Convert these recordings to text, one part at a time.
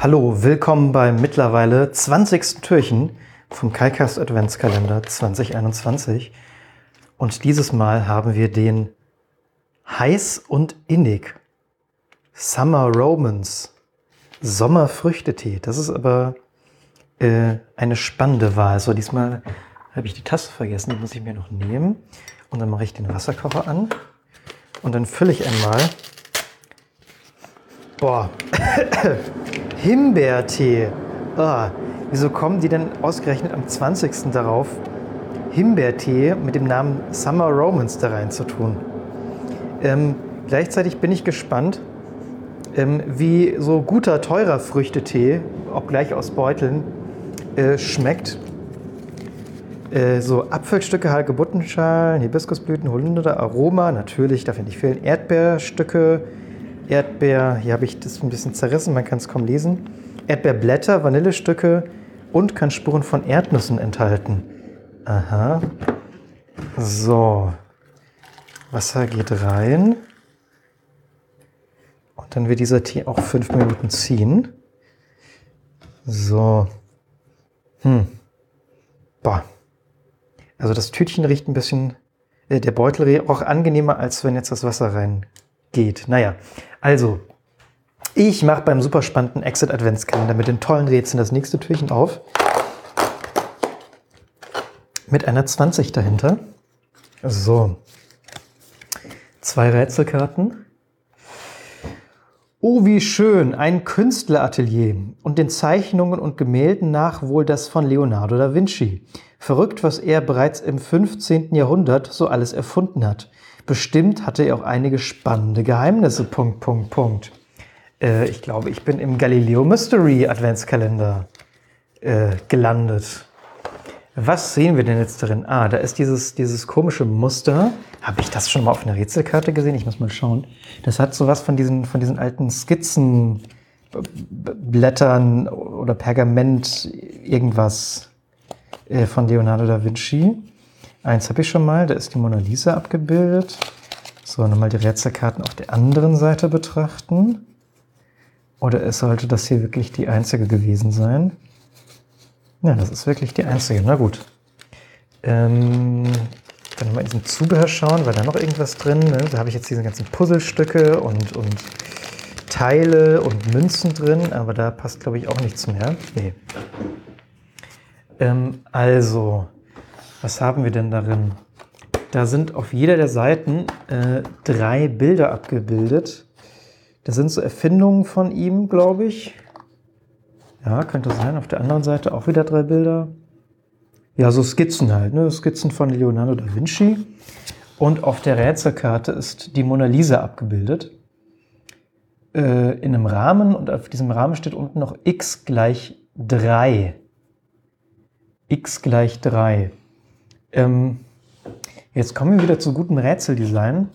Hallo, willkommen beim mittlerweile 20. Türchen vom KaiCast Adventskalender 2021. Und dieses Mal haben wir den Heiß und Innig Summer Romans Sommerfrüchtetee. Das ist aber äh, eine spannende Wahl. So, diesmal habe ich die Tasse vergessen, die muss ich mir noch nehmen. Und dann mache ich den Wasserkocher an und dann fülle ich einmal. Boah, Himbeertee. Ah, wieso kommen die denn ausgerechnet am 20. darauf, Himbeertee mit dem Namen Summer Romans da rein zu tun? Ähm, gleichzeitig bin ich gespannt, ähm, wie so guter, teurer Früchtetee, obgleich aus Beuteln, äh, schmeckt. Äh, so Apfelstücke, Hagebuttenschalen, Hibiskusblüten, Holunder, Aroma, natürlich, darf ja nicht fehlen, Erdbeerstücke, Erdbeer, hier habe ich das ein bisschen zerrissen, man kann es kaum lesen, Erdbeerblätter, Vanillestücke und kann Spuren von Erdnüssen enthalten. Aha. So. Wasser geht rein. Und dann wird dieser Tee auch fünf Minuten ziehen. So. Hm. Boah. Also das Tütchen riecht ein bisschen, äh, der Beutel riecht auch angenehmer, als wenn jetzt das Wasser reingeht. Naja, also, ich mache beim super spannenden Exit Adventskalender mit den tollen Rätseln das nächste Türchen auf. Mit einer 20 dahinter. So. Zwei Rätselkarten. Oh, wie schön, ein Künstleratelier und den Zeichnungen und Gemälden nach wohl das von Leonardo da Vinci. Verrückt, was er bereits im 15. Jahrhundert so alles erfunden hat. Bestimmt hatte er auch einige spannende Geheimnisse. Punkt, Punkt, Punkt. Äh, ich glaube, ich bin im Galileo Mystery Adventskalender äh, gelandet. Was sehen wir denn jetzt darin? Ah, da ist dieses, dieses komische Muster. Habe ich das schon mal auf einer Rätselkarte gesehen? Ich muss mal schauen. Das hat sowas von diesen, von diesen alten Skizzenblättern oder Pergament, irgendwas äh, von Leonardo da Vinci. Eins habe ich schon mal, da ist die Mona Lisa abgebildet. So, nochmal die Rätselkarten auf der anderen Seite betrachten. Oder es sollte das hier wirklich die einzige gewesen sein? Ja, das ist wirklich die einzige. Na gut. Ähm, dann mal in diesem Zubehör schauen, weil da noch irgendwas drin. Ne? Da habe ich jetzt diese ganzen Puzzlestücke und, und Teile und Münzen drin, aber da passt, glaube ich, auch nichts mehr. Nee. Ähm, also, was haben wir denn darin? Da sind auf jeder der Seiten äh, drei Bilder abgebildet. Das sind so Erfindungen von ihm, glaube ich. Ja, könnte sein. Auf der anderen Seite auch wieder drei Bilder. Ja, so Skizzen halt, ne? Skizzen von Leonardo da Vinci. Und auf der Rätselkarte ist die Mona Lisa abgebildet. Äh, in einem Rahmen und auf diesem Rahmen steht unten noch x gleich 3. x gleich 3. Ähm, jetzt kommen wir wieder zu gutem Rätseldesign.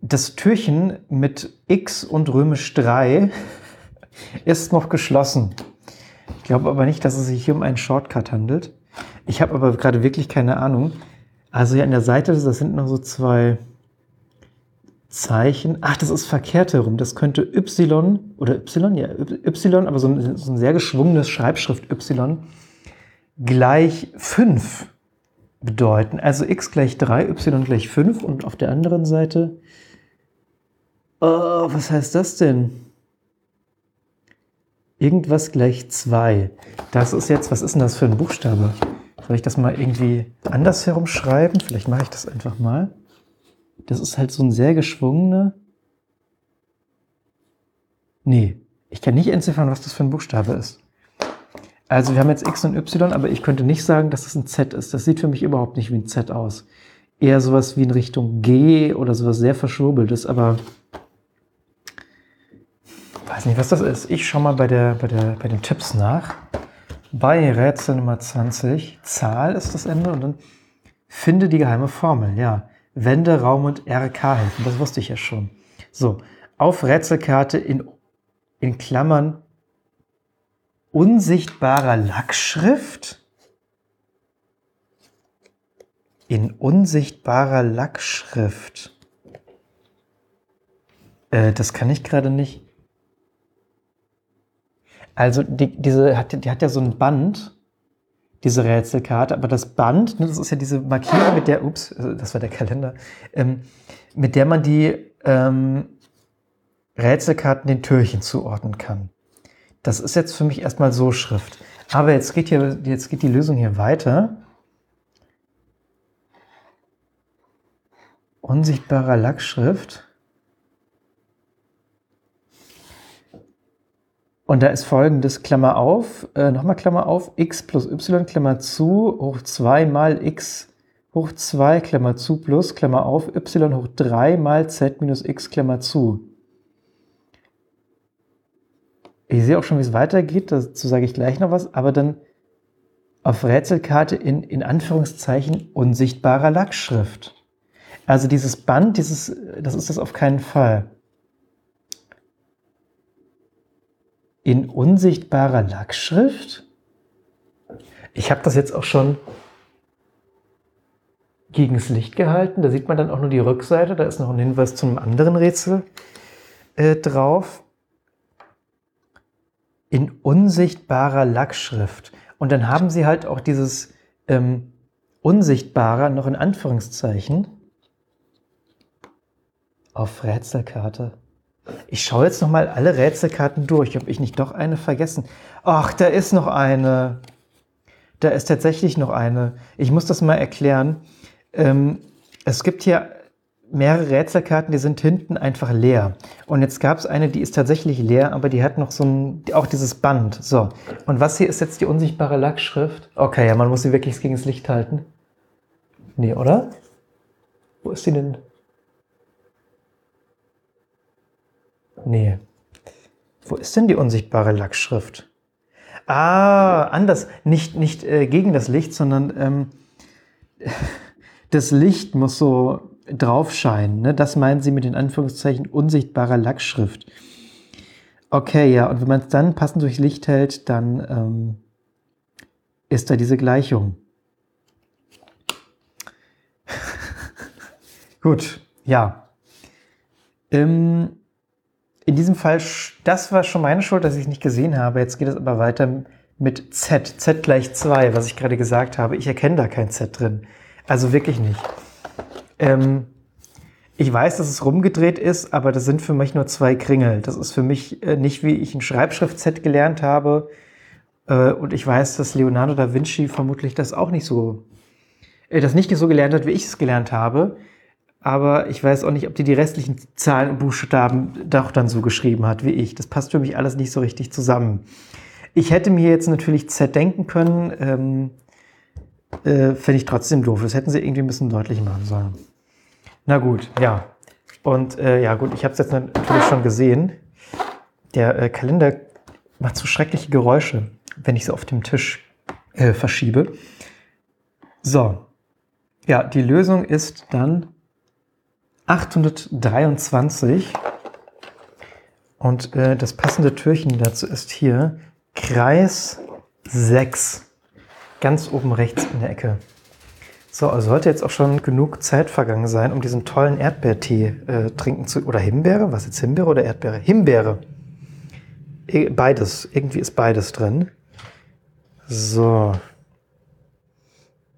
Das Türchen mit x und römisch 3 ist noch geschlossen. Ich glaube aber nicht, dass es sich hier um einen Shortcut handelt. Ich habe aber gerade wirklich keine Ahnung. Also hier an der Seite, das sind noch so zwei Zeichen. Ach, das ist verkehrt herum. Das könnte Y oder Y, ja, Y, aber so ein, so ein sehr geschwungenes Schreibschrift Y gleich 5 bedeuten. Also x gleich 3, y gleich 5 und auf der anderen Seite, oh, was heißt das denn? Irgendwas gleich 2. Das ist jetzt, was ist denn das für ein Buchstabe? Soll ich das mal irgendwie anders herum schreiben? Vielleicht mache ich das einfach mal. Das ist halt so ein sehr geschwungener. Nee, ich kann nicht entziffern, was das für ein Buchstabe ist. Also wir haben jetzt X und Y, aber ich könnte nicht sagen, dass das ein Z ist. Das sieht für mich überhaupt nicht wie ein Z aus. Eher sowas wie in Richtung G oder sowas sehr verschwurbeltes, aber weiß nicht, was das ist. Ich schaue mal bei, der, bei, der, bei den Tipps nach. Bei Rätsel Nummer 20, Zahl ist das Ende und dann finde die geheime Formel. Ja, Wende, Raum und RK helfen. Das wusste ich ja schon. So, auf Rätselkarte in, in Klammern unsichtbarer Lackschrift? In unsichtbarer Lackschrift. Äh, das kann ich gerade nicht. Also die, diese hat, die hat ja so ein Band, diese Rätselkarte, aber das Band, ne, das ist ja diese Markierung, mit der, ups, also das war der Kalender, ähm, mit der man die ähm, Rätselkarten den Türchen zuordnen kann. Das ist jetzt für mich erstmal so Schrift. Aber jetzt geht, hier, jetzt geht die Lösung hier weiter. Unsichtbarer Lackschrift. Und da ist folgendes, Klammer auf, äh, nochmal Klammer auf, x plus y, Klammer zu, hoch 2 mal x hoch 2, Klammer zu, plus, Klammer auf, y hoch 3 mal z minus x, Klammer zu. Ich sehe auch schon, wie es weitergeht, dazu sage ich gleich noch was, aber dann auf Rätselkarte in, in Anführungszeichen unsichtbarer Lackschrift. Also dieses Band, dieses, das ist das auf keinen Fall. in unsichtbarer Lackschrift. Ich habe das jetzt auch schon gegen das Licht gehalten. Da sieht man dann auch nur die Rückseite. Da ist noch ein Hinweis zu einem anderen Rätsel äh, drauf. In unsichtbarer Lackschrift. Und dann haben sie halt auch dieses ähm, Unsichtbare noch in Anführungszeichen auf Rätselkarte. Ich schaue jetzt noch mal alle Rätselkarten durch, ob ich nicht doch eine vergessen. Ach, da ist noch eine. Da ist tatsächlich noch eine. Ich muss das mal erklären. Ähm, es gibt hier mehrere Rätselkarten, die sind hinten einfach leer. Und jetzt gab es eine, die ist tatsächlich leer, aber die hat noch so ein, auch dieses Band. So. Und was hier ist jetzt die unsichtbare Lackschrift? Okay, ja, man muss sie wirklich gegen das Licht halten. Nee, oder? Wo ist sie denn? Nee. Wo ist denn die unsichtbare Lackschrift? Ah, anders. Nicht, nicht äh, gegen das Licht, sondern ähm, das Licht muss so drauf scheinen. Ne? Das meinen sie mit den Anführungszeichen unsichtbarer Lackschrift. Okay, ja, und wenn man es dann passend durch Licht hält, dann ähm, ist da diese Gleichung. Gut, ja. Ähm, in diesem Fall, das war schon meine Schuld, dass ich es nicht gesehen habe. Jetzt geht es aber weiter mit Z. Z gleich 2, was ich gerade gesagt habe. Ich erkenne da kein Z drin. Also wirklich nicht. Ähm, ich weiß, dass es rumgedreht ist, aber das sind für mich nur zwei Kringel. Das ist für mich äh, nicht, wie ich ein Schreibschrift-Z gelernt habe. Äh, und ich weiß, dass Leonardo da Vinci vermutlich das auch nicht so, äh, das nicht so gelernt hat, wie ich es gelernt habe aber ich weiß auch nicht, ob die die restlichen Zahlen und Buchstaben doch dann so geschrieben hat wie ich. Das passt für mich alles nicht so richtig zusammen. Ich hätte mir jetzt natürlich Z denken können, ähm, äh, finde ich trotzdem doof. Das hätten sie irgendwie ein bisschen deutlich machen sollen. Na gut, ja. Und äh, ja gut, ich habe es jetzt natürlich schon gesehen. Der äh, Kalender macht so schreckliche Geräusche, wenn ich so auf dem Tisch äh, verschiebe. So, ja, die Lösung ist dann 823. Und äh, das passende Türchen dazu ist hier Kreis 6. Ganz oben rechts in der Ecke. So, also sollte jetzt auch schon genug Zeit vergangen sein, um diesen tollen Erdbeertee äh, trinken zu. Oder Himbeere? Was jetzt Himbeere oder Erdbeere? Himbeere. Beides. Irgendwie ist beides drin. So.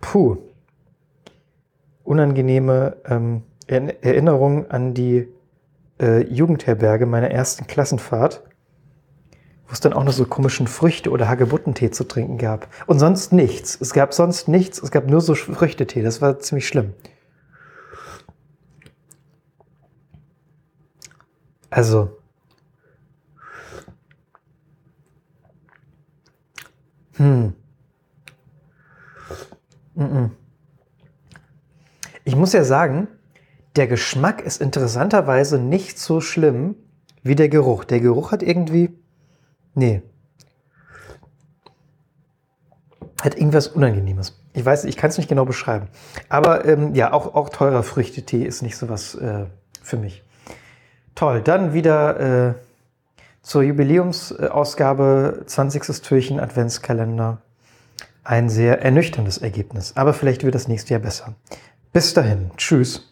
Puh. Unangenehme ähm, Erinnerung an die äh, Jugendherberge meiner ersten Klassenfahrt, wo es dann auch noch so komischen Früchte- oder Hagebuttentee zu trinken gab. Und sonst nichts. Es gab sonst nichts. Es gab nur so Früchtetee. Das war ziemlich schlimm. Also. Hm. Ich muss ja sagen, der Geschmack ist interessanterweise nicht so schlimm wie der Geruch. Der Geruch hat irgendwie. Nee. Hat irgendwas Unangenehmes. Ich weiß, ich kann es nicht genau beschreiben. Aber ähm, ja, auch, auch teurer Früchtetee ist nicht so was äh, für mich. Toll, dann wieder äh, zur Jubiläumsausgabe 20. Türchen Adventskalender. Ein sehr ernüchterndes Ergebnis. Aber vielleicht wird das nächste Jahr besser. Bis dahin. Tschüss.